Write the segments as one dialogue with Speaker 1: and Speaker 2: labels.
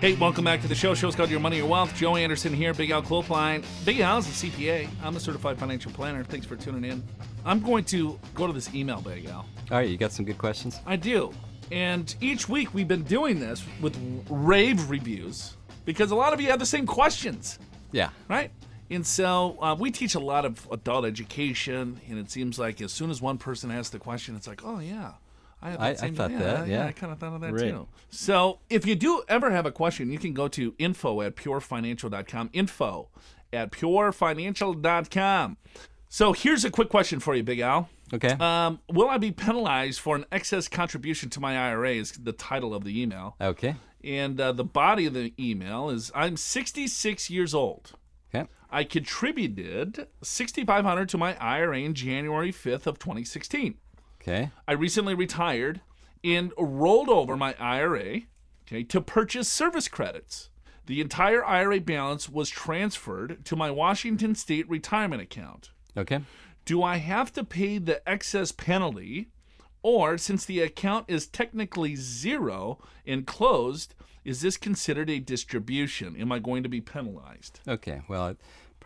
Speaker 1: Hey, welcome back to the show. Show's called Your Money, Your Wealth. Joe Anderson here, Big Al Clopine. Big Al's a CPA. I'm a certified financial planner. Thanks for tuning in. I'm going to go to this email, Big Al.
Speaker 2: All right, you got some good questions?
Speaker 1: I do. And each week we've been doing this with rave reviews because a lot of you have the same questions,
Speaker 2: Yeah.
Speaker 1: right? And so uh, we teach a lot of adult education, and it seems like as soon as one person asks the question, it's like, oh, yeah. I,
Speaker 2: I- I thought that, yeah.
Speaker 1: I kind of thought of that
Speaker 2: Right.
Speaker 1: too. So if you do ever have a question, you can go to info at purefinancial.com. Info at purefinancial.com. So here's a quick question for you, Big Al.
Speaker 2: Okay.
Speaker 1: Um, will I be penalized for an excess contribution to my IRA? Is the title of the email.
Speaker 2: okay.
Speaker 1: And uh, the body of the email is I'm 66 years old.
Speaker 2: Okay.
Speaker 1: I contributed 6500 to my IRA in January 5th of 2016.
Speaker 2: Okay.
Speaker 1: I recently retired and rolled over my IRA okay, to purchase service credits. The entire IRA balance was transferred to my Washington State retirement account.
Speaker 2: Okay.
Speaker 1: Do I have to pay the excess penalty? Or, since the account is technically zero and closed, is this considered a distribution? Am I going to be penalized?
Speaker 2: Okay. Well,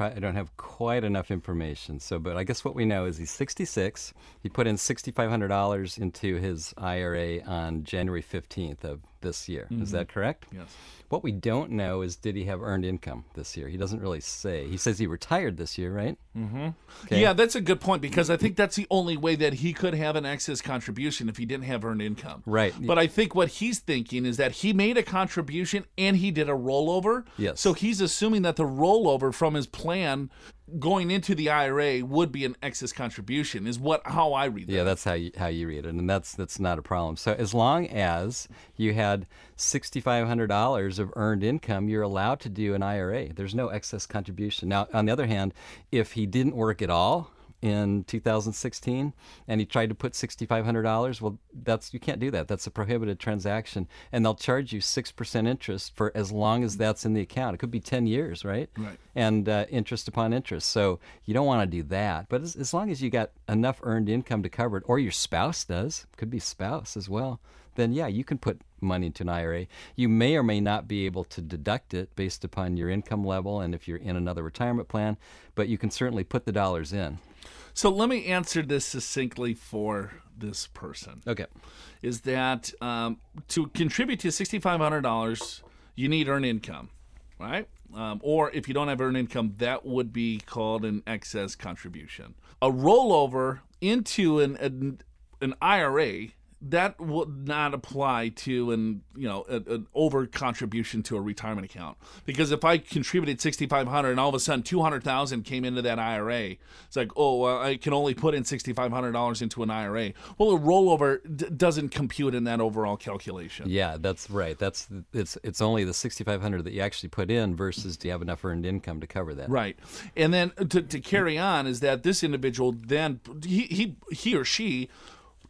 Speaker 2: I, don't have quite enough information. So, but I guess what we know is he's 66. He put in $6,500 into his IRA on January 15th of this year. Is that correct?
Speaker 1: Yes.
Speaker 2: What we don't know is did he have earned income this year? He doesn't really say. He says he retired this year, right? Mm-hmm. Okay.
Speaker 1: Yeah, that's a good point because I think that's the only way that he could have an excess contribution if he didn't have earned income.
Speaker 2: Right.
Speaker 1: But I think what he's thinking is that he made a contribution and he did a rollover.
Speaker 2: Yes.
Speaker 1: So he's assuming that the rollover from his plan going into the IRA would be an excess contribution is what how I read that.
Speaker 2: Yeah, that's how you how you read it, and that's that's not a problem. So as long as you had sixty five hundred dollars of earned income, you're allowed to do an IRA. There's no excess contribution. Now, on the other hand, if he didn't work at all in 2016 and he tried to put $6500 well that's you can't do that that's a prohibited transaction and they'll charge you 6% interest for as long as that's in the account it could be 10 years right
Speaker 1: Right.
Speaker 2: and uh, interest upon interest. So you don't want to do that. But as, as long as you got enough earned income to cover it, or your spouse does, could be spouse as well, then yeah, you can put money into an IRA. You may or may not be able to deduct it based upon your income level and if you're in another retirement plan, but you can certainly put the dollars in.
Speaker 1: So let me answer this succinctly for this person.
Speaker 2: Okay.
Speaker 1: Is that um, to contribute to $6,500, you need earned income, right? Um, or if you don't have earned income, that would be called an excess contribution. A rollover into an, an, an IRA that would not apply to an you know a- an over contribution to a retirement account because if I contributed sixty five hundred and all of a sudden two hundred thousand came into that IRA, it's like oh well, I can only put in sixty five hundred dollars into an IRA. Well, a rollover d- doesn't compute in that overall calculation.
Speaker 2: Yeah, that's right. That's it's it's only the 6500 that you actually put in versus do you have enough earned income to cover that?
Speaker 1: Right, and then to, to carry on is that this individual then he he, he or she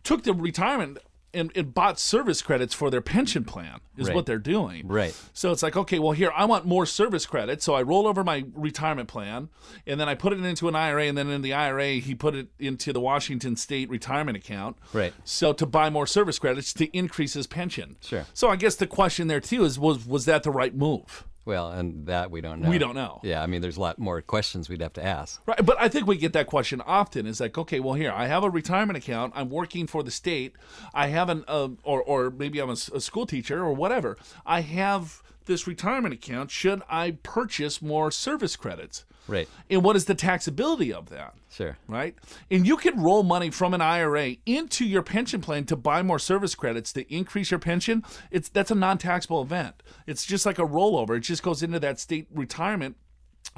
Speaker 1: took the retirement and, and bought service credits for their pension plan is
Speaker 2: Right.
Speaker 1: what they're doing.
Speaker 2: Right.
Speaker 1: So it's like okay, well here I want more service credits, so I roll over my retirement plan and then I put it into an IRA, and then in the IRA he put it into the Washington State retirement account.
Speaker 2: Right.
Speaker 1: So to buy more service credits to increase his pension.
Speaker 2: Sure.
Speaker 1: So I guess the question there too is was was that the right move?
Speaker 2: Well, and that we don't know.
Speaker 1: We don't know.
Speaker 2: Yeah, I mean, there's a lot more questions we'd have to ask.
Speaker 1: Right, but I think we get that question often. Is like, okay, well, here I have a retirement account. I'm working for the state. I have an, uh, or or maybe I'm a school teacher or whatever. I have this retirement account. Should I purchase more service credits?
Speaker 2: Right.
Speaker 1: And what is the taxability of that?
Speaker 2: Sure.
Speaker 1: Right, and you can roll money from an IRA into your pension plan to buy more service credits to increase your pension. It's that's a non-taxable event. It's just like a rollover. It just goes into that state retirement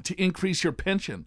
Speaker 1: to increase your pension.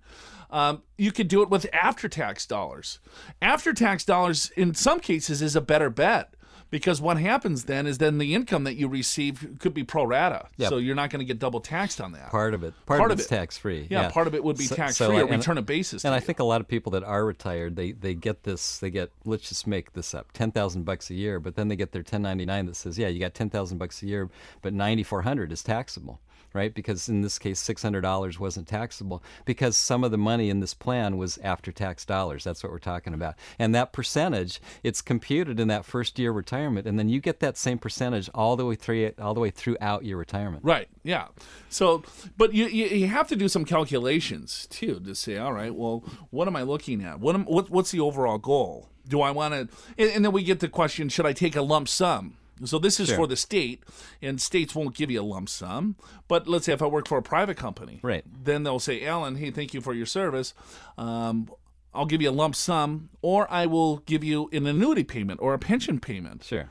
Speaker 1: Um, you could do it with after tax dollars. After tax dollars, in some cases, is a better bet Because what happens then is then the income that you receive could be pro rata.
Speaker 2: Yep.
Speaker 1: So you're not going to get double taxed on that.
Speaker 2: Part of it, part,
Speaker 1: Part
Speaker 2: of
Speaker 1: of
Speaker 2: it's
Speaker 1: it.
Speaker 2: tax free.
Speaker 1: yeah, part of it would be tax free or return a basis.
Speaker 2: And I
Speaker 1: you.
Speaker 2: think a lot of people that are retired, they they get this, they get let's just make this up, ten thousand bucks a year, but then they get their ten ninety nine that says, yeah, you got ten thousand bucks a year, but ninety four hundred is taxable. Right, because in this case, six hundred dollars wasn't taxable because some of the money in this plan was after tax dollars. That's what we're talking about, and that percentage it's computed in that first year retirement, and then you get that same percentage all the way through all the way throughout your retirement.
Speaker 1: Right. Yeah. So, but you, you you have to do some calculations too to say, all right, well, what am I looking at? What am, what what's the overall goal? Do I want to? And, and then we get the question: Should I take a lump sum? So this is
Speaker 2: Sure.
Speaker 1: for the state, and states won't give you a lump sum. But let's say if I work for a private company,
Speaker 2: Right.
Speaker 1: Then they'll say, Alan, hey, thank you for your service. Um, I'll give you a lump sum, or I will give you an annuity payment or a pension payment
Speaker 2: Sure.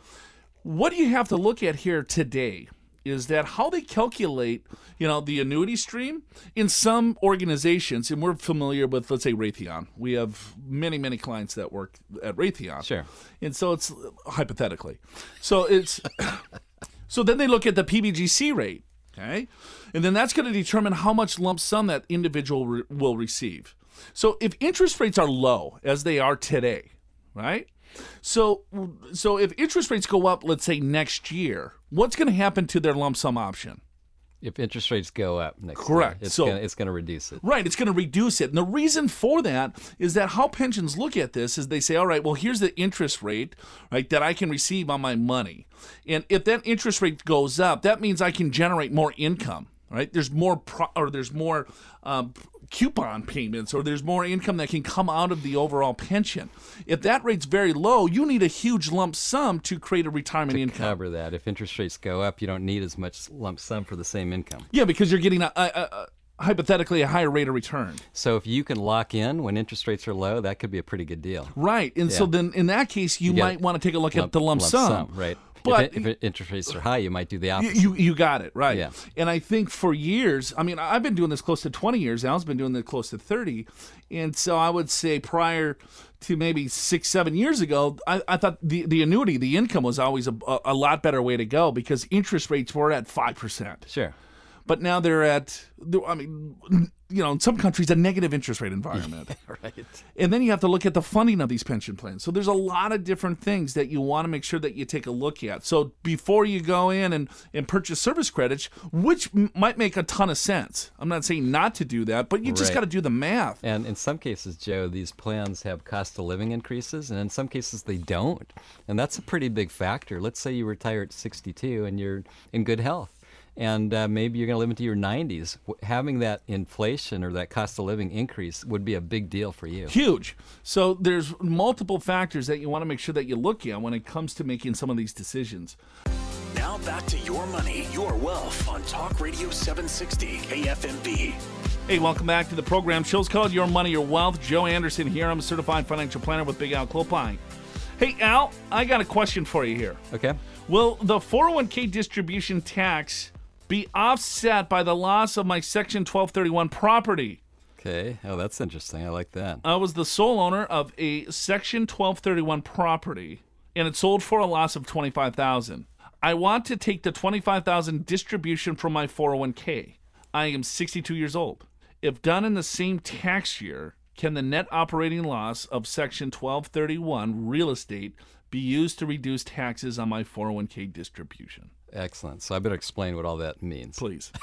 Speaker 1: what do you have to look at here today is that how they calculate you know the annuity stream in some organizations and we're familiar with let's say raytheon. We have many many clients that work at raytheon.
Speaker 2: Sure.
Speaker 1: and so it's hypothetically so it's so then they look at the pbgc rate okay? And then that's going to determine how much lump sum that individual re- will receive. So if interest rates are low as they are today right so so if interest rates go up let's say next year what's going to happen to their lump sum option
Speaker 2: If interest rates go up next
Speaker 1: Correct.
Speaker 2: year, it's
Speaker 1: So-
Speaker 2: gonna, it's going to reduce it.
Speaker 1: Right, it's going to reduce it. And the reason for that is that how pensions look at this is they say, all right, well, here's the interest rate, right, that I can receive on my money. And if that interest rate goes up, that means I can generate more income, right? There's more pro- or there's more um, coupon payments or there's more income that can come out of the overall pension. If that rate's very low, you need a huge lump sum to create a retirement income.
Speaker 2: Cover that. If interest rates go up, you don't need as much lump sum for the same income.
Speaker 1: Yeah, because you're getting a, a, a, hypothetically a higher rate of return.
Speaker 2: So if you can lock in when interest rates are low, that could be a pretty good deal.
Speaker 1: Right. And so then in that case, you,
Speaker 2: get
Speaker 1: might want to take a look at the lump, sum.
Speaker 2: right?
Speaker 1: But
Speaker 2: if, it, if interest rates are high, you might do the opposite.
Speaker 1: you you got it right.
Speaker 2: Yeah.
Speaker 1: And I think for years, I mean, I've been doing this close to 20 years. Al's been doing this close to 30, and so I would say prior to maybe six, seven years ago, I, I thought the, the annuity, the income was always a, a, a lot better way to go because interest rates were at five percent.
Speaker 2: sure.
Speaker 1: But now they're at, I mean, you know, in some countries, a negative interest rate environment.
Speaker 2: Right.
Speaker 1: And then you have to look at the funding of these pension plans. So there's a lot of different things that you want to make sure that you take a look at. So before you go in and, and purchase service credits, which m- might make a ton of sense. I'm not saying not to do that, but you just
Speaker 2: Right.
Speaker 1: got to do the math.
Speaker 2: And in some cases, Joe, these plans have cost of living increases, and in some cases they don't. And that's a pretty big factor. Let's say you retire at 62 and you're in good health, and uh, maybe you're going to live into your 90s. Having that inflation or that cost of living increase would be a big deal for you.
Speaker 1: Huge. So there's multiple factors that you want to make sure that you look at when it comes to making some of these decisions.
Speaker 3: Now back to your money, your wealth on Talk Radio 760 KFMB.
Speaker 1: Hey, welcome back to the program. Show's called Your Money, Your Wealth. Joe Anderson here. I'm a certified financial planner with Big Al Clopine. Hey, Al, I got a question for you here.
Speaker 2: Okay?
Speaker 1: Will the 401k distribution tax be offset by the loss of my Section 1231 property?
Speaker 2: Okay. Oh, that's interesting. I like that.
Speaker 1: I was the sole owner of a Section 1231 property, and it sold for a loss of 25000 I want to take the 25000 distribution from my 401k. I am 62 years old. If done in the same tax year, can the net operating loss of Section 1231 real estate be used to reduce taxes on my 401k distribution?
Speaker 2: Excellent. So I better explain what all that means.
Speaker 1: Please.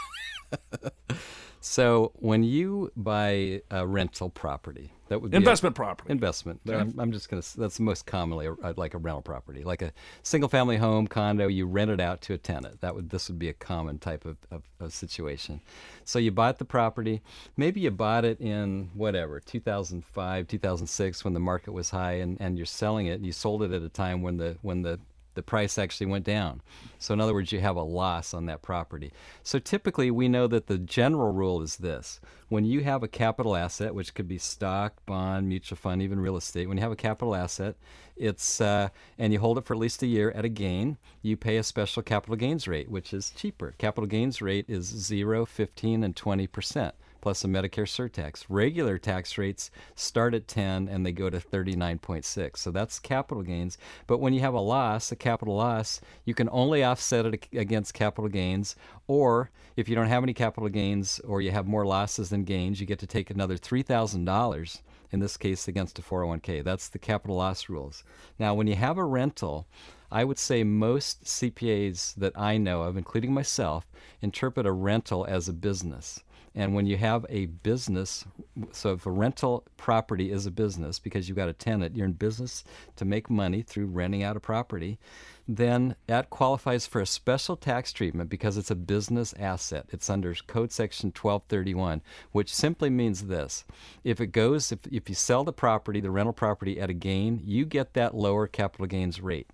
Speaker 2: So when you buy a rental property, that would be a-
Speaker 1: Investment property.
Speaker 2: investment. I'm, I'm just going to, that's most commonly a, like a rental property, like a single family home, condo, you rent it out to a tenant. That would, this would be a common type of, of, of situation. So you bought the property, maybe you bought it in whatever, 2005, 2006, when the market was high and, and you're selling it, you sold it at a time when the, when the, the price actually went down. So, in other words, you have a loss on that property. So, typically, we know that the general rule is this when you have a capital asset, which could be stock, bond, mutual fund, even real estate, when you have a capital asset, it's uh, and you hold it for at least a year at a gain, you pay a special capital gains rate, which is cheaper. Capital gains rate is 0, 15, and 20 percent plus a Medicare surtax. Regular tax rates start at 10 and they go to 39.6. So that's capital gains. But when you have a loss, a capital loss, you can only offset it against capital gains or if you don't have any capital gains or you have more losses than gains, you get to take another $3,000 in this case against a 401k. That's the capital loss rules. Now, when you have a rental, I would say most CPAs that I know of, including myself, interpret a rental as a business. And when you have a business, so if a rental property is a business because you've got a tenant, you're in business to make money through renting out a property, then that qualifies for a special tax treatment because it's a business asset. It's under Code Section 1231, which simply means this. If it goes, if, if you sell the property, the rental property at a gain, you get that lower capital gains rate.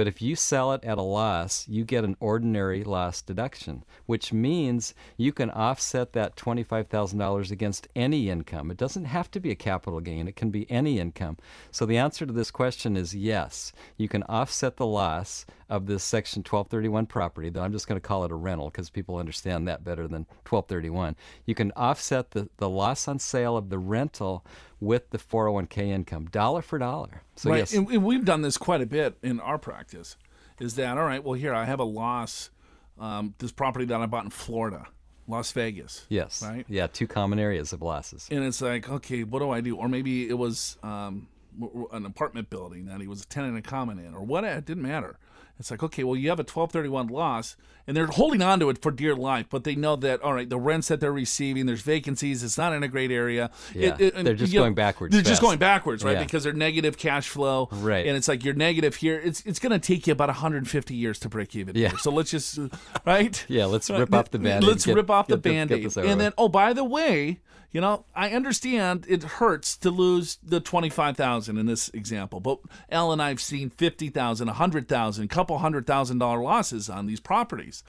Speaker 2: But if you sell it at a loss, you get an ordinary loss deduction, which means you can offset that $25,000 against any income. It doesn't have to be a capital gain, it can be any income. So the answer to this question is yes. You can offset the loss of this Section 1231 property, though I'm just going to call it a rental because people understand that better than 1231. You can offset the, the loss on sale of the rental with the 401k income, dollar for dollar.
Speaker 1: So right. yes, and, and we've done this quite a bit in our practice. Is that all right? Well, here I have a loss. Um, this property that I bought in Florida, Las Vegas.
Speaker 2: Yes.
Speaker 1: Right.
Speaker 2: Yeah, two common areas of losses.
Speaker 1: And it's like, okay, what do I do? Or maybe it was um, an apartment building that he was a tenant in common in, or what? It didn't matter. It's like, okay, well, you have a 1231 loss, and they're holding on to it for dear life, but they know that, all right, the rents that they're receiving, there's vacancies, it's not in a great area.
Speaker 2: Yeah, it, it, they're just going know, backwards.
Speaker 1: They're
Speaker 2: fast.
Speaker 1: just going backwards, right? Yeah. Because they're negative cash flow.
Speaker 2: Right.
Speaker 1: And it's like you're negative here. It's it's going to take you about 150 years to break even. Yeah. Here. So let's just, right?
Speaker 2: yeah, let's rip off the band
Speaker 1: Let's get, rip off the band aid. And then, oh, by the way, you know, I understand it hurts to lose the 25,000 in this example, but Al and I've seen 50,000, 100,000, couple hundred thousand dollar losses on these properties.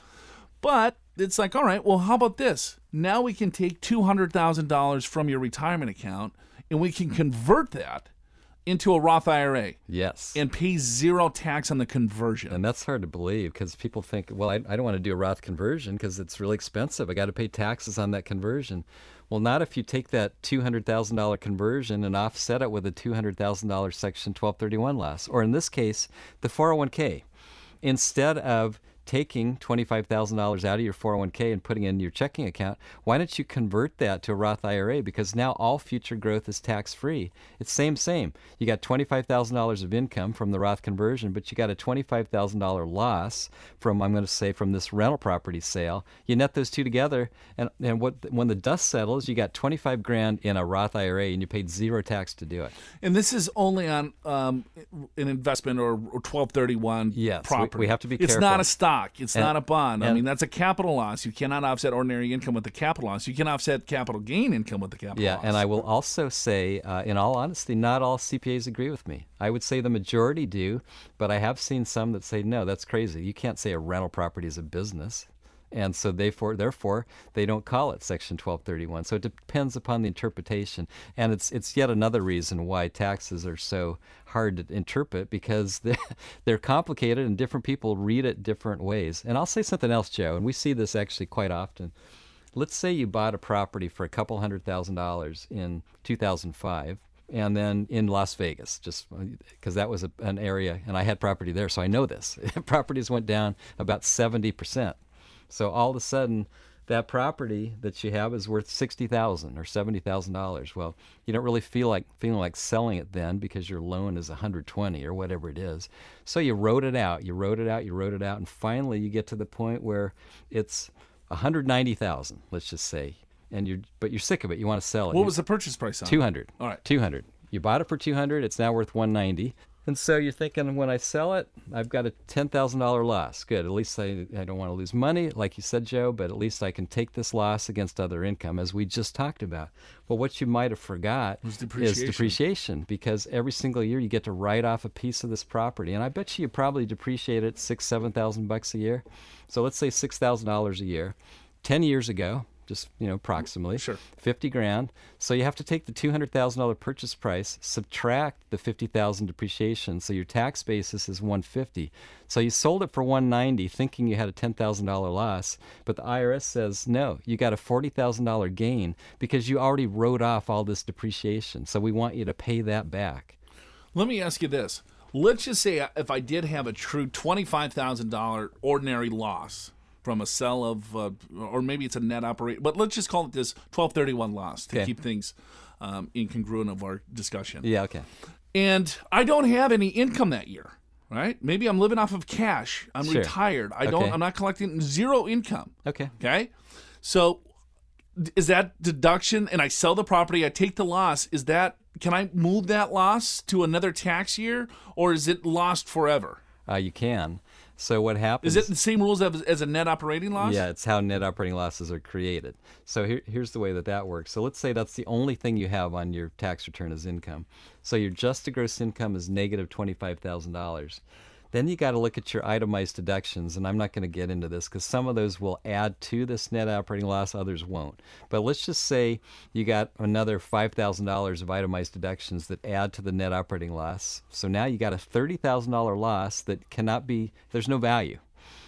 Speaker 1: But it's like, all right, well, how about this? Now we can take $200,000 from your retirement account and we can convert that into a Roth IRA.
Speaker 2: Yes.
Speaker 1: And pay zero tax on the conversion.
Speaker 2: And that's hard to believe because people think, well, I, I don't want to do a Roth conversion because it's really expensive. I got to pay taxes on that conversion. Well, not if you take that $200,000 conversion and offset it with a $200,000 Section 1231 loss, or in this case, the 401k. Instead of taking $25,000 out of your 401k and putting it in your checking account, why don't you convert that to a Roth IRA? Because now all future growth is tax free. It's same, same. You got $25,000 of income from the Roth conversion, but you got a $25,000 loss from, I'm going to say, from this rental property sale. You net those two together, and, and what when the dust settles, you got 25 grand in a Roth IRA and you paid zero tax to do it.
Speaker 1: And this is only on um, an investment or, or 1231
Speaker 2: yes,
Speaker 1: property.
Speaker 2: We, we have to be
Speaker 1: careful.
Speaker 2: It's
Speaker 1: not a stock stock. It's
Speaker 2: and,
Speaker 1: not a bond. I mean, that's a capital loss. You cannot offset ordinary income with the capital loss. You can offset capital gain income with the capital
Speaker 2: yeah,
Speaker 1: loss.
Speaker 2: Yeah, and I will also say, uh, in all honesty, not all CPAs agree with me. I would say the majority do, but I have seen some that say, no, that's crazy. You can't say a rental property is a business and so therefore therefore they don't call it section 1231 so it depends upon the interpretation and it's it's yet another reason why taxes are so hard to interpret because they're, complicated and different people read it different ways and i'll say something else joe and we see this actually quite often let's say you bought a property for a couple hundred thousand dollars in 2005 and then in Las Vegas, just because that was a, an area, and I had property there, so I know this. Properties went down about 70%. So all of a sudden, that property that you have is worth sixty thousand or seventy thousand dollars. Well, you don't really feel like feeling like selling it then because your loan is 120 or whatever it is. So you wrote it out, you wrote it out, you wrote it out, and finally you get to the point where it's 190,000, let's just say, and you're but you're sick of it. You want to sell it.
Speaker 1: What was the purchase price on?
Speaker 2: 200.
Speaker 1: All right.
Speaker 2: 200. You bought it for 200. It's now worth 190. And so you're thinking, when I sell it, I've got a $10,000 loss. Good. At least I, I don't want to lose money, like you said, Joe, but at least I can take this loss against other income, as we just talked about. Well, what you might have forgot
Speaker 1: depreciation.
Speaker 2: is depreciation, because every single year you get to write off a piece of this property. And I bet you you probably depreciate it six, 7000 bucks a year. So let's say $6,000 a year. 10 years ago, just you know approximately.
Speaker 1: Sure.
Speaker 2: 50 grand. So you have to take the $200,000 purchase price, subtract the 50,000 depreciation. So your tax basis is 150. So you sold it for 190 thinking you had a $10,000 loss, but the IRS says no, you got a $40,000 gain because you already wrote off all this depreciation. So we want you to pay that back.
Speaker 1: Let me ask you this. Let's just say if I did have a true $25,000 ordinary loss from a sell of, uh, or maybe it's a net operate, but let's just call it this 1231 loss to
Speaker 2: Okay.
Speaker 1: keep things um, incongruent of our discussion.
Speaker 2: Yeah, okay.
Speaker 1: And I don't have any income that year, right? Maybe I'm living off of cash. I'm
Speaker 2: Sure.
Speaker 1: retired. I don't.
Speaker 2: Okay.
Speaker 1: I'm not collecting zero income.
Speaker 2: Okay.
Speaker 1: Okay, so is that deduction? And I sell the property. I take the loss. Is that can I move that loss to another tax year, or is it lost forever?
Speaker 2: Uh, you can. So what happens?
Speaker 1: Is it the same rules as, as a net operating loss?
Speaker 2: Yeah, it's how net operating losses are created. So here, here's the way that that works. So let's say that's the only thing you have on your tax return is income. So your adjusted gross income is negative twenty-five thousand dollars. Then you got to look at your itemized deductions, and I'm not going to get into this because some of those will add to this net operating loss, others won't. But let's just say you got another $5,000 of itemized deductions that add to the net operating loss. So now you got a $30,000 loss that cannot be, there's no value.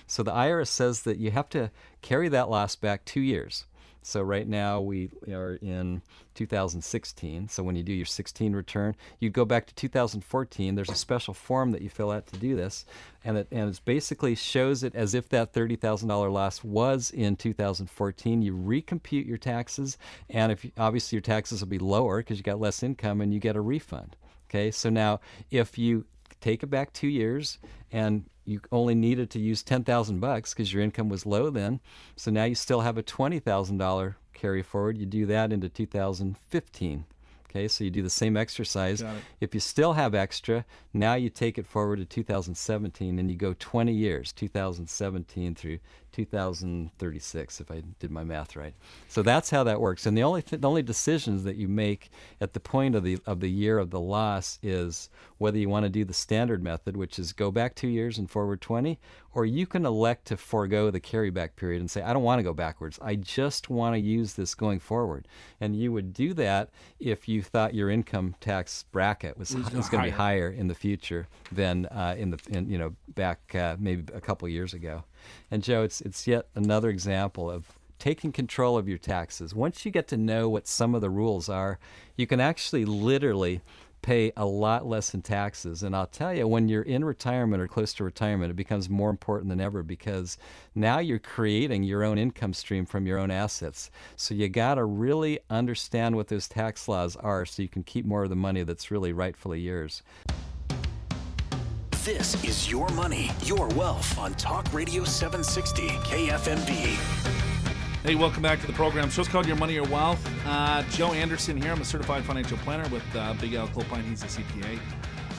Speaker 2: So the IRS says that you have to carry that loss back two years. So right now we are in 2016. So when you do your 16 return, you go back to 2014. There's a special form that you fill out to do this, and it and it basically shows it as if that $30,000 loss was in 2014. You recompute your taxes, and if obviously your taxes will be lower because you got less income, and you get a refund. Okay, so now if you take it back two years and you only needed to use 10,000 bucks because your income was low then. So now you still have a $20,000 carry forward. You do that into 2015. Okay, so you do the same exercise. If you still have extra, now you take it forward to 2017 and you go 20 years, 2017 through 2036, if I did my math right. So that's how that works. And the only th- the only decisions that you make at the point of the of the year of the loss is whether you want to do the standard method, which is go back two years and forward 20, or you can elect to forego the carryback period and say, I don't want to go backwards. I just want to use this going forward. And you would do that if you thought your income tax bracket was, was going to be
Speaker 1: higher.
Speaker 2: in the future than uh, in the in, you know back uh, maybe a couple years ago. And Joe, it's it's yet another example of taking control of your taxes. Once you get to know what some of the rules are, you can actually literally pay a lot less in taxes. And I'll tell you, when you're in retirement or close to retirement, it becomes more important than ever because now you're creating your own income stream from your own assets. So you got to really understand what those tax laws are so you can keep more of the money that's really rightfully yours.
Speaker 3: This is Your Money, Your Wealth on Talk Radio 760 KFMB.
Speaker 1: Hey, welcome back to the program. Show's called Your Money, Your Wealth. Uh, Joe Anderson here. I'm a certified financial planner with uh, Big Al Clopine. He's a CPA.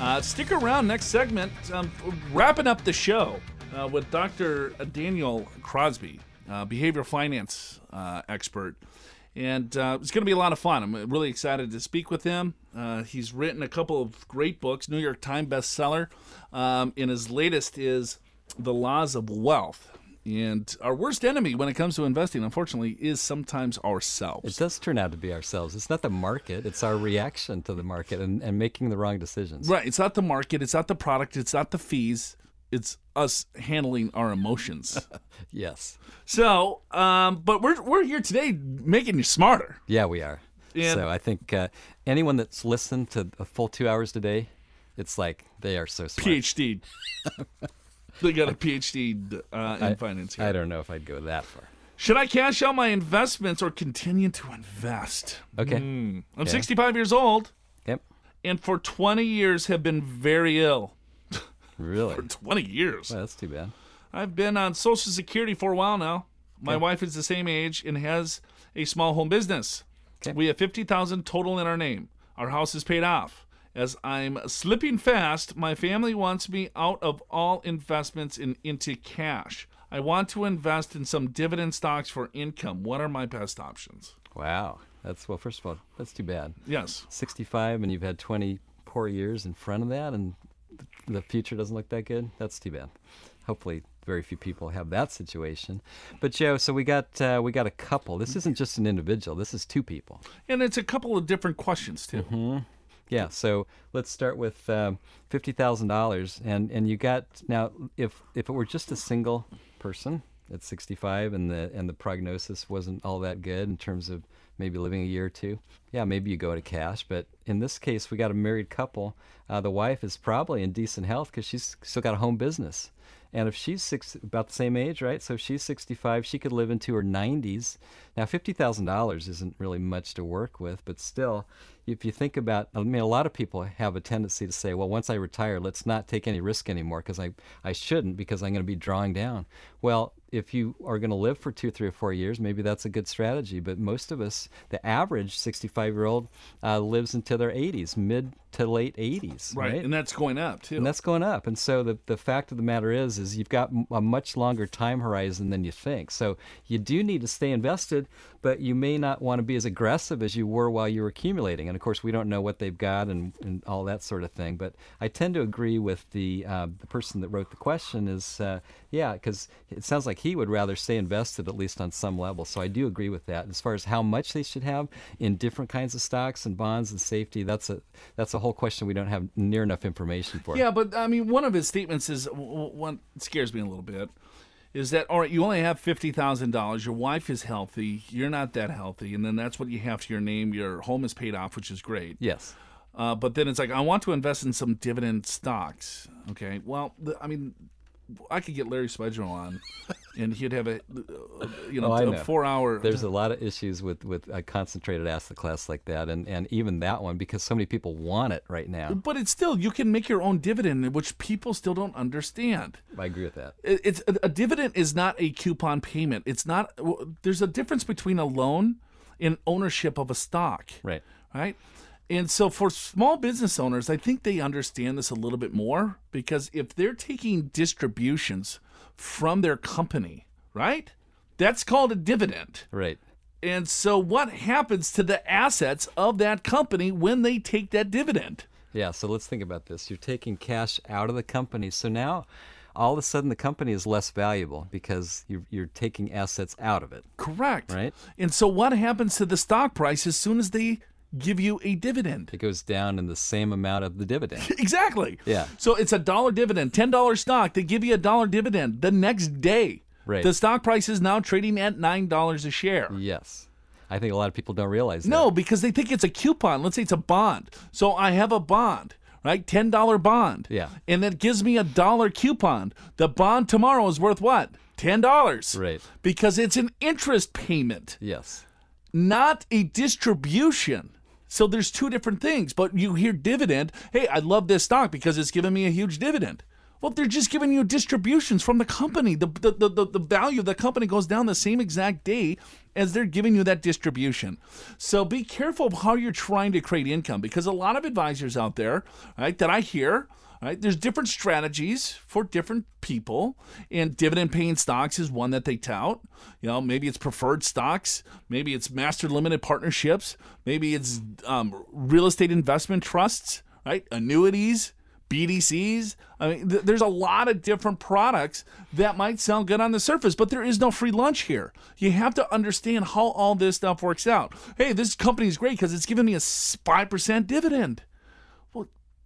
Speaker 1: Uh, stick around. Next segment, um, wrapping up the show uh, with Dr. Daniel Crosby, uh, behavioral finance uh, expert. And it's going to be a lot of fun. I'm really excited to speak with him. He's written a couple of great books, New York Times bestseller. Um, and his latest is The Laws of Wealth. And our worst enemy when it comes to investing, unfortunately, is sometimes ourselves.
Speaker 2: It does turn out to be ourselves. It's not the market, it's our reaction to the market and, and making the wrong decisions.
Speaker 1: Right. It's not the market, it's not the product, it's not the fees, it's us handling our emotions.
Speaker 2: Yes.
Speaker 1: so, um, but we're, we're here today making you smarter.
Speaker 2: Yeah, we are.
Speaker 1: And-
Speaker 2: so I think uh, anyone that's listened to a full two hours today, it's like they are so smart.
Speaker 1: PhD. they got a PhD uh, in
Speaker 2: I-
Speaker 1: finance here.
Speaker 2: I don't know if I'd go that far.
Speaker 1: Should I cash out my investments or continue to invest?
Speaker 2: Okay.
Speaker 1: Hmm. I'm 65 years old
Speaker 2: Yep.
Speaker 1: and for 20 years have been very ill.
Speaker 2: Really?
Speaker 1: For 20 years.
Speaker 2: Well, that's too bad.
Speaker 1: I've been on Social Security for a while now. My wife is the same age and has a small home business.
Speaker 2: Okay.
Speaker 1: We have 50,000 total in our name. Our house is paid off. As I'm slipping fast, my family wants me out of all investments and into cash. I want to invest in some dividend stocks for income. What are my best options?
Speaker 2: Wow. That's well. First of all, that's too bad.
Speaker 1: Yes.
Speaker 2: 65, and you've had 20 poor years in front of that, and the future doesn't look that good. That's too bad. Hopefully, very few people have that situation. But Joe, so we got uh, we got a couple. This isn't just an individual. This is two people.
Speaker 1: And it's a couple of different questions too.
Speaker 2: Mm-hmm. Yeah. So let's start with um, fifty thousand dollars, and and you got now if if it were just a single person at sixty five, and the and the prognosis wasn't all that good in terms of maybe living a year or two. Yeah, maybe you go to cash. But in this case, we got a married couple. Uh, the wife is probably in decent health because she's still got a home business. And if she's six, about the same age, right? So if she's 65, she could live into her 90s. Now, $50,000 isn't really much to work with, but still, if you think about, I mean, a lot of people have a tendency to say, well, once I retire, let's not take any risk anymore because I, I shouldn't because I'm going to be drawing down. Well, if you are going to live for two, three, or four years, maybe that's a good strategy. But most of us, the average 65 year old, uh, lives until their 80s, mid to late 80s.
Speaker 1: Right.
Speaker 2: right.
Speaker 1: And that's going up too.
Speaker 2: And that's going up. And so the, the fact of the matter is, is you've got a much longer time horizon than you think. So you do need to stay invested, but you may not want to be as aggressive as you were while you were accumulating. And of course, we don't know what they've got and, and all that sort of thing. But I tend to agree with the uh, the person that wrote the question. Is uh, yeah, because it sounds like he would rather stay invested at least on some level. So I do agree with that. As far as how much they should have in different kinds of stocks and bonds and safety, that's a that's a whole question we don't have near enough information for.
Speaker 1: Yeah, but I mean, one of his statements is one scares me a little bit. Is that all right? You only have fifty thousand dollars. Your wife is healthy. You're not that healthy, and then that's what you have to your name. Your home is paid off, which is great.
Speaker 2: Yes.
Speaker 1: Uh, but then it's like I want to invest in some dividend stocks. Okay. Well, the, I mean, I could get Larry Spudgel on, and he'd have a, you know,
Speaker 2: Oh,
Speaker 1: a
Speaker 2: know.
Speaker 1: four-hour.
Speaker 2: There's a lot of issues with with a concentrated asset class like that, and and even that one because so many people want it right now.
Speaker 1: but it's still you can make your own dividend, which people still don't understand.
Speaker 2: I agree with that.
Speaker 1: It's a, a dividend is not a coupon payment. It's not. There's a difference between a loan and ownership of a stock.
Speaker 2: Right.
Speaker 1: right? And so for small business owners, I think they understand this a little bit more because if they're taking distributions from their company, right? That's called a dividend.
Speaker 2: Right.
Speaker 1: And so what happens to the assets of that company when they take that dividend?
Speaker 2: Yeah. So let's think about this. You're taking cash out of the company, so now. All of a sudden, the company is less valuable because you're, you're taking assets out of it.
Speaker 1: Correct.
Speaker 2: Right.
Speaker 1: And so what happens to the stock price as soon as they give you a dividend?
Speaker 2: It goes down in the same amount of the dividend.
Speaker 1: Exactly.
Speaker 2: Yeah.
Speaker 1: So it's a dollar dividend, ten dollar stock. They give you a dollar dividend the next day.
Speaker 2: Right.
Speaker 1: The stock price is now trading at nine dollars a share.
Speaker 2: yes. I think a lot of people don't realize that.
Speaker 1: No, because they think it's a coupon. Let's say it's a bond. So I have a bond, right? Ten dollar bond.
Speaker 2: Yeah.
Speaker 1: And that gives me a dollar coupon. The bond tomorrow is worth what? Ten dollars.
Speaker 2: Right.
Speaker 1: Because it's an interest payment.
Speaker 2: Yes.
Speaker 1: not a distribution. So there's two different things. But you hear dividend. Hey, I love this stock because it's giving me a huge dividend. Well, they're just giving you distributions from the company. The, the, the, the, value of the company goes down the same exact day as they're giving you that distribution. So be careful of how you're trying to create income because a lot of advisors out there, right, that I hear, right, there's different strategies for different people, and dividend paying stocks is one that they tout. You know, maybe it's preferred stocks, maybe it's master limited partnerships, maybe it's um, real estate investment trusts, right, annuities. BDCs. I mean, th- there's a lot of different products that might sound good on the surface, but there is no free lunch here. You have to understand how all this stuff works out. Hey, this company is great because it's giving me a 5% dividend.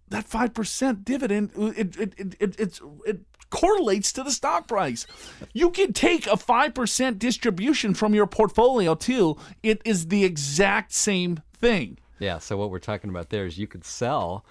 Speaker 1: That 5% dividend, it, it, it, it, it's, it correlates to the stock price. You can take a 5% distribution from your portfolio too. It is the exact same thing.
Speaker 2: Yeah. So what we're talking about there is you could sell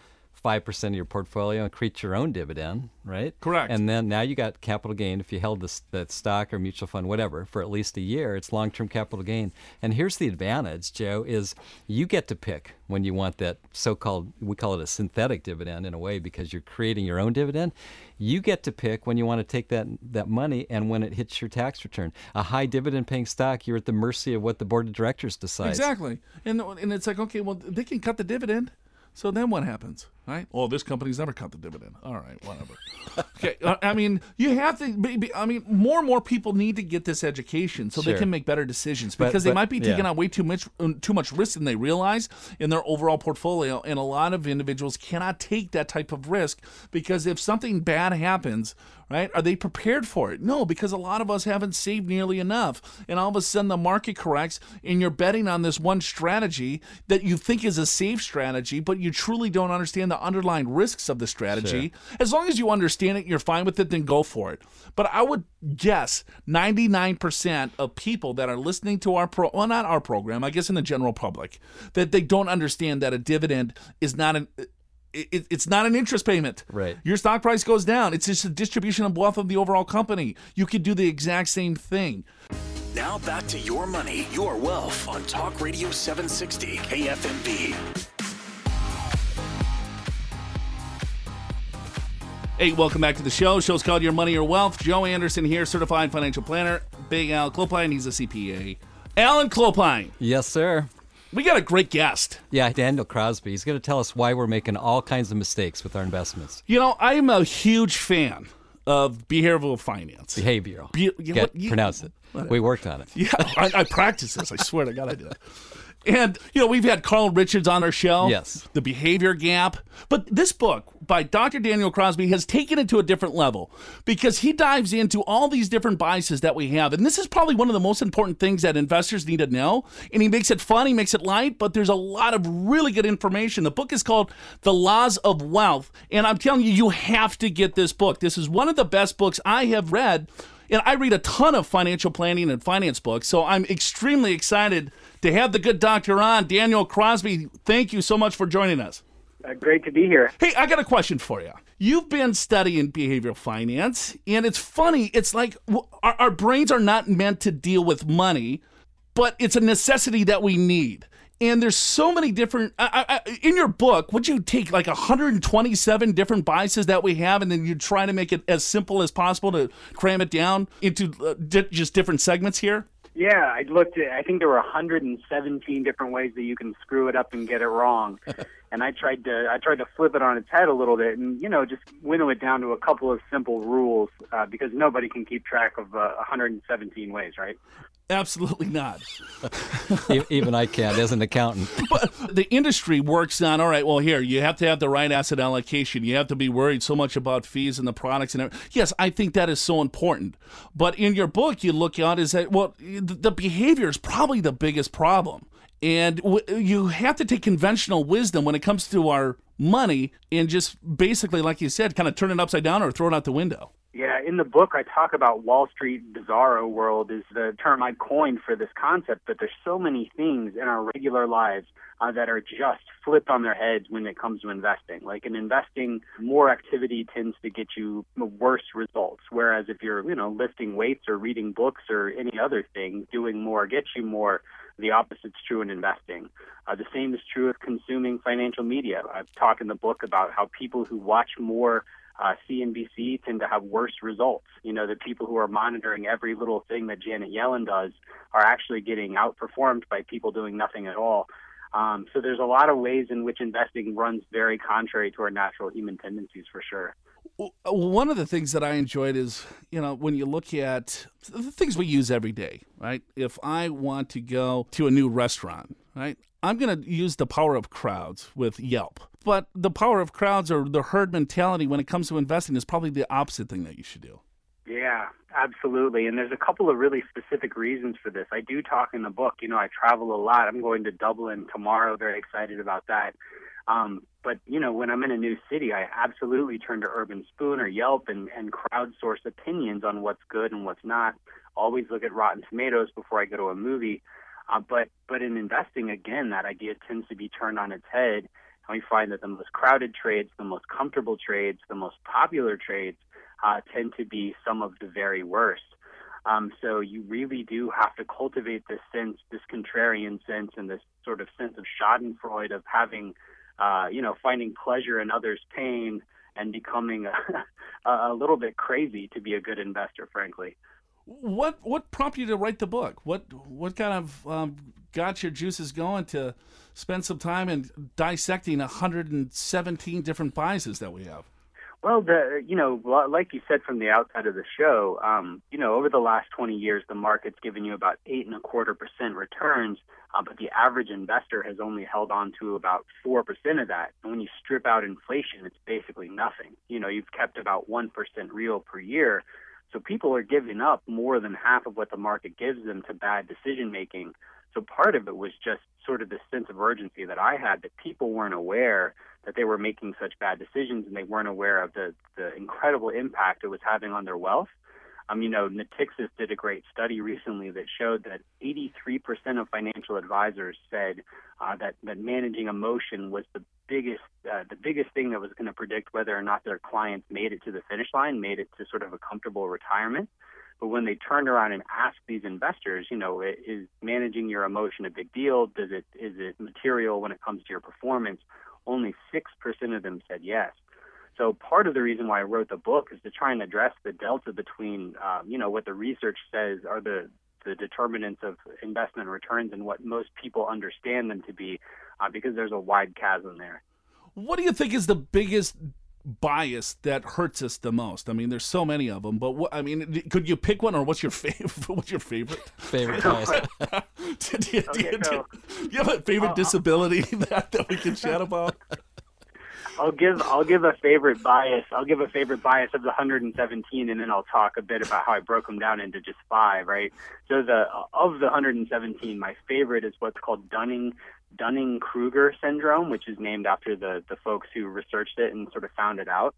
Speaker 2: five percent of your portfolio and create your own dividend, right?
Speaker 1: Correct.
Speaker 2: And then now you got capital gain if you held this that stock or mutual fund, whatever, for at least a year. It's long term capital gain. And here's the advantage, Joe, is you get to pick when you want that so called we call it a synthetic dividend in a way because you're creating your own dividend. You get to pick when you want to take that that money and when it hits your tax return. A high dividend paying stock, you're at the mercy of what the board of directors decides.
Speaker 1: Exactly. And and it's like, okay, well, they can cut the dividend. So then what happens? Right? Well, this company's never cut the dividend. All right, whatever. okay, uh, I mean, you have to. Be, be- I mean, more and more people need to get this education so they can make better decisions
Speaker 2: But-
Speaker 1: because they might be taking
Speaker 2: yeah.
Speaker 1: on way too much um, too much risk than they realize in their overall portfolio. And a lot of individuals cannot take that type of risk because if something bad happens. Right? Are they prepared for it? No, because a lot of us haven't saved nearly enough. And all of a sudden, the market corrects, and you're betting on this one strategy that you think is a safe strategy, but you truly don't understand the underlying risks of the strategy. As long as you understand it, you're fine with it, then go for it. But I would guess 99% of people that are listening to our pro, well, not our program, I guess in the general public, that they don't understand that a dividend is not an. It, it's not an interest payment.
Speaker 2: Right.
Speaker 1: Your stock price goes down. It's just a distribution of wealth of the overall company. You could do the exact same thing.
Speaker 3: Now back to your money, your wealth on Talk Radio 760 KFMB.
Speaker 1: Hey, welcome back to the show. Show's called Your Money or Wealth. Joe Anderson here, certified financial planner. Big Al Clopine, he's a CPA. Alan Clopine,
Speaker 2: Yes, sir.
Speaker 1: we got a great guest.
Speaker 2: Yeah, Daniel Crosby. He's going to tell us why we're making all kinds of mistakes with our investments.
Speaker 1: You know, I am a huge fan of behavioral finance.
Speaker 2: Behavioral.
Speaker 1: Be- you
Speaker 2: Get,
Speaker 1: what? You-
Speaker 2: pronounce it. We worked on it.
Speaker 1: Yeah, I, I practice this. I swear to God, I do. And you know, we've had Carl Richards on our show.
Speaker 2: Yes.
Speaker 1: The Behavior Gap. But this book by Dr. Daniel Crosby has taken it to a different level because he dives into all these different biases that we have. And this is probably one of the most important things that investors need to know. And he makes it fun, he makes it light, but there's a lot of really good information. The book is called The Laws of Wealth. And I'm telling you, you have to get this book. This is one of the best books I have read. And I read a ton of financial planning and finance books, so I'm extremely excited to have the good doctor on. Daniel Crosby, thank you so much for joining us.
Speaker 4: Uh, great to be here.
Speaker 1: Hey, I got a question for you. You've been studying behavioral finance, and it's funny. It's like our, our brains are not meant to deal with money, but it's a necessity that we need. And there's so many different. I, I, in your book, would you take like 127 different biases that we have, and then you try to make it as simple as possible to cram it down into uh, di- just different segments here?
Speaker 4: Yeah, I looked at. I think there were 117 different ways that you can screw it up and get it wrong, and I tried to. I tried to flip it on its head a little bit, and you know, just winnow it down to a couple of simple rules uh, because nobody can keep track of uh, 117 ways, right?
Speaker 1: Absolutely not.
Speaker 2: E- Even I can't as an accountant.
Speaker 1: but the industry works on all right well here you have to have the right asset allocation you have to be worried so much about fees and the products and everything. yes i think that is so important but in your book you look at is that well the the behavior is probably the biggest problem and w- you have to take conventional wisdom when it comes to our money and just basically like you said kind of turn it upside down or throw it out the window
Speaker 4: Yeah, in the book I talk about Wall Street bizarro world is the term I coined for this concept, but there's so many things in our regular lives uh, that are just flipped on their heads when it comes to investing. Like in investing, more activity tends to get you worse results, whereas if you're, you know, lifting weights or reading books or any other thing, doing more gets you more. The opposite's true in investing. Uh, the same is true of consuming financial media. I talk in the book about how people who watch more uh, CNBC tend to have worse results. You know, the people who are monitoring every little thing that Janet Yellen does are actually getting outperformed by people doing nothing at all. Um, so there's a lot of ways in which investing runs very contrary to our natural human tendencies for sure.
Speaker 1: One of the things that I enjoyed is, you know, when you look at the things we use every day, right? If I want to go to a new restaurant, right, I'm going to use the power of crowds with Yelp. But the power of crowds or the herd mentality when it comes to investing is probably the opposite thing that you should do.
Speaker 4: Yeah, absolutely. And there's a couple of really specific reasons for this. I do talk in the book. You know, I travel a lot. I'm going to Dublin tomorrow. Very excited about that. Um, but you know, when I'm in a new city, I absolutely turn to Urban Spoon or Yelp and, and crowdsource opinions on what's good and what's not. Always look at Rotten Tomatoes before I go to a movie. Uh, but but in investing, again, that idea tends to be turned on its head, and we find that the most crowded trades, the most comfortable trades, the most popular trades uh, tend to be some of the very worst. Um, so you really do have to cultivate this sense, this contrarian sense, and this sort of sense of Schadenfreude of having, uh, you know, finding pleasure in others' pain and becoming a, a little bit crazy to be a good investor, frankly.
Speaker 1: What what prompted you to write the book? What what kind of um, got your juices going to spend some time in dissecting 117 different biases that we have?
Speaker 4: Well, the you know, like you said from the outside of the show, um, you know, over the last 20 years, the market's given you about eight and a quarter percent returns, uh, but the average investor has only held on to about four percent of that. And when you strip out inflation, it's basically nothing. You know, you've kept about one percent real per year. So people are giving up more than half of what the market gives them to bad decision making. So part of it was just sort of this sense of urgency that I had that people weren't aware that they were making such bad decisions and they weren't aware of the, the incredible impact it was having on their wealth. Um, you know, Natixis did a great study recently that showed that 83% of financial advisors said uh, that that managing emotion was the biggest uh, the biggest thing that was going to predict whether or not their clients made it to the finish line, made it to sort of a comfortable retirement. But when they turned around and asked these investors, you know, is managing your emotion a big deal? Does it is it material when it comes to your performance? Only six percent of them said yes. So part of the reason why I wrote the book is to try and address the delta between, um, you know, what the research says are the the determinants of investment returns and what most people understand them to be, uh, because there's a wide chasm there.
Speaker 1: What do you think is the biggest bias that hurts us the most? I mean, there's so many of them, but what, I mean, could you pick one, or what's your favorite? What's your favorite?
Speaker 2: favorite bias?
Speaker 1: do, you, do, you, do, you, have a favorite uh, disability that, that we can chat about?
Speaker 4: I'll give I'll give a favorite bias. I'll give a favorite bias of the 117, and then I'll talk a bit about how I broke them down into just five. Right. So the of the 117, my favorite is what's called Dunning Dunning Kruger syndrome, which is named after the the folks who researched it and sort of found it out.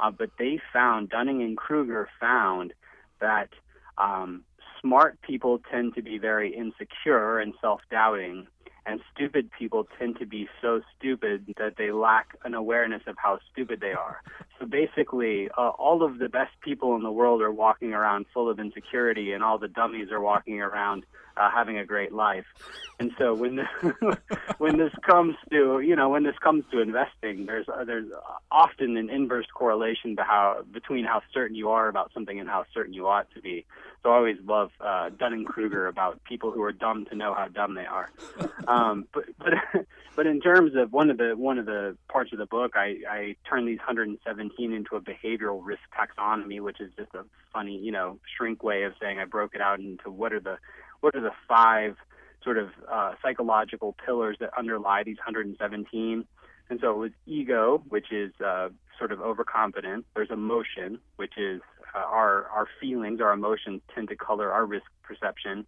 Speaker 4: Uh, but they found Dunning and Kruger found that um, smart people tend to be very insecure and self-doubting and stupid people tend to be so stupid that they lack an awareness of how stupid they are. So basically, uh, all of the best people in the world are walking around full of insecurity, and all the dummies are walking around uh, having a great life. And so when this, when this comes to you know when this comes to investing, there's uh, there's often an inverse correlation how between how certain you are about something and how certain you ought to be. So I always love uh, Dunning Kruger about people who are dumb to know how dumb they are. Um, but but but in terms of one of the one of the parts of the book, I, I turn these 117 into a behavioral risk taxonomy, which is just a funny you know shrink way of saying I broke it out into what are the what are the five sort of uh, psychological pillars that underlie these 117. And so it was ego, which is uh, sort of overconfident. There's emotion, which is uh, our our feelings, our emotions tend to color our risk perception.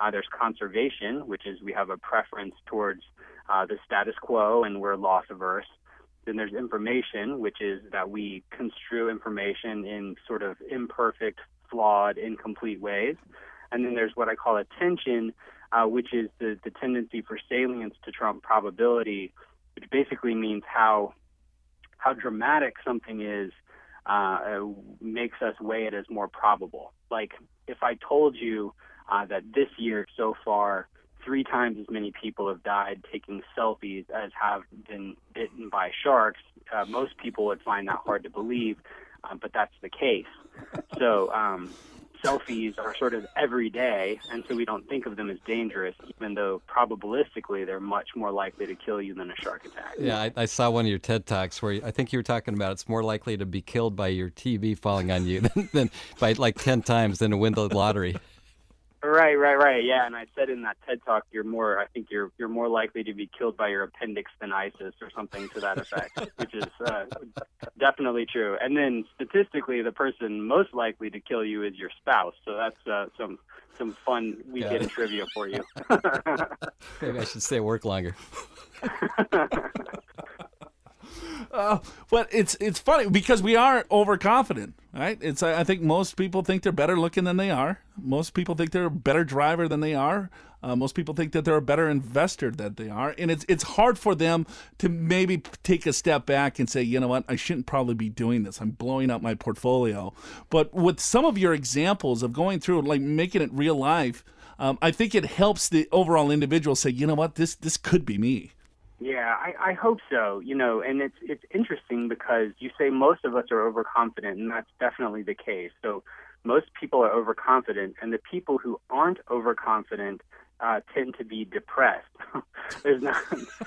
Speaker 4: Uh, there's conservation, which is we have a preference towards uh, the status quo and we're loss averse. Then there's information, which is that we construe information in sort of imperfect, flawed, incomplete ways. And then there's what I call attention, uh, which is the, the tendency for salience to trump probability, which basically means how how dramatic something is uh, makes us weigh it as more probable. Like if I told you uh, that this year so far, three times as many people have died taking selfies as have been bitten by sharks, uh, most people would find that hard to believe, uh, but that's the case. So um, selfies are sort of every day, and so we don't think of them as dangerous, even though probabilistically they're much more likely to kill you than a shark attack.
Speaker 2: Yeah, I, I saw one of your TED talks where I think you were talking about it's more likely to be killed by your TV falling on you than, than by like ten times than to win the lottery.
Speaker 4: Right, right, right. Yeah, and I said in that TED talk, you're more. I think you're you're more likely to be killed by your appendix than ISIS or something to that effect, which is uh, definitely true. And then statistically, the person most likely to kill you is your spouse. So that's uh, some some fun weekend trivia for you.
Speaker 2: Maybe I should stay at work longer.
Speaker 1: Uh, but it's it's funny because we are overconfident, right? It's I think most people think they're better looking than they are. Most people think they're a better driver than they are. Uh, most people think that they're a better investor than they are, and it's it's hard for them to maybe take a step back and say, you know what, I shouldn't probably be doing this. I'm blowing up my portfolio. But with some of your examples of going through, like making it real life, um, I think it helps the overall individual say, you know what, this this could be me.
Speaker 4: Yeah, I, I hope so. You know, and it's it's interesting because you say most of us are overconfident, and that's definitely the case. So most people are overconfident, and the people who aren't overconfident uh, tend to be depressed. there's not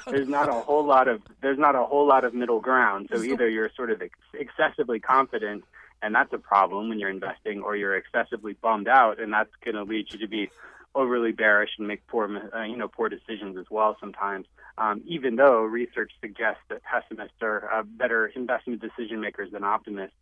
Speaker 4: there's not a whole lot of there's not a whole lot of middle ground. So either you're sort of ex- excessively confident, and that's a problem when you're investing, or you're excessively bummed out, and that's going to lead you to be overly bearish and make poor uh, you know poor decisions as well sometimes. Um, even though research suggests that pessimists are uh, better investment decision makers than optimists.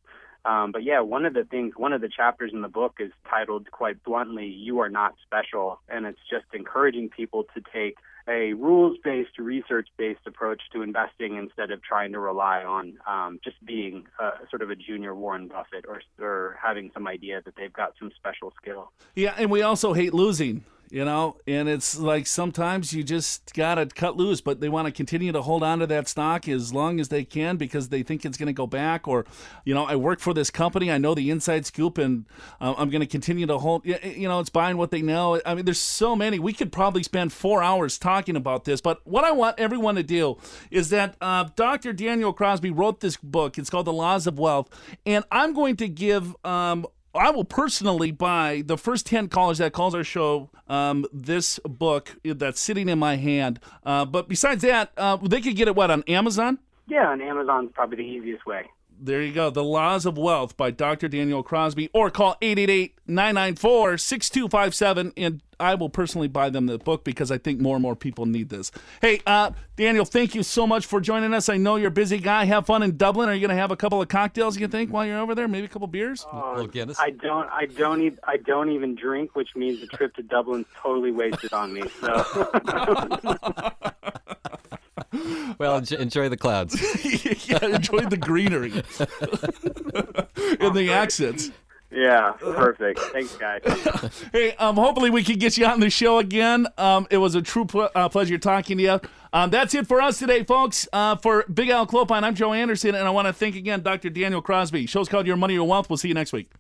Speaker 4: Um, but yeah, one of the things, one of the chapters in the book is titled quite bluntly, You Are Not Special. And it's just encouraging people to take a rules based, research based approach to investing instead of trying to rely on um, just being a, sort of a junior Warren Buffett or, or having some idea that they've got some special skill.
Speaker 1: Yeah, and we also hate losing you know? And it's like sometimes you just gotta cut loose but they want to continue to hold on to that stock as long as they can because they think it's going to go back or you know i work for this company i know the inside scoop and uh, i'm going to continue to hold you know it's buying what they know. I mean there's so many. We could probably spend four hours talking about this but what i want everyone to do is that uh, dr daniel crosby wrote this book. It's called the laws of wealth and i'm going to give um, I will personally buy the first 10 callers that calls our show um, this book that's sitting in my hand. Uh, but besides that, uh, they could get it, what, on Amazon?
Speaker 4: Yeah, on Amazon's probably the easiest way.
Speaker 1: There you go. The Laws of Wealth by Dr. Daniel Crosby, or call 888 994 6257. And I will personally buy them the book because I think more and more people need this. Hey, uh, Daniel, thank you so much for joining us. I know you're a busy guy. Have fun in Dublin. Are you going to have a couple of cocktails? You think while you're over there? Maybe a couple beers?
Speaker 4: Uh, I don't. I don't. E- I don't even drink, which means the trip to Dublin's totally wasted on me. So.
Speaker 2: well, enjoy the clouds.
Speaker 1: yeah, enjoy the greenery and the accents.
Speaker 4: Yeah, perfect. Thanks, guys.
Speaker 1: hey, um, hopefully we can get you on the show again. Um, it was a true pl- uh, pleasure talking to you. Um, that's it for us today, folks. Uh, for Big Al Clopine, I'm Joe Anderson, and I want to thank again Dr. Daniel Crosby. Show's called Your Money, Your Wealth. We'll see you next week.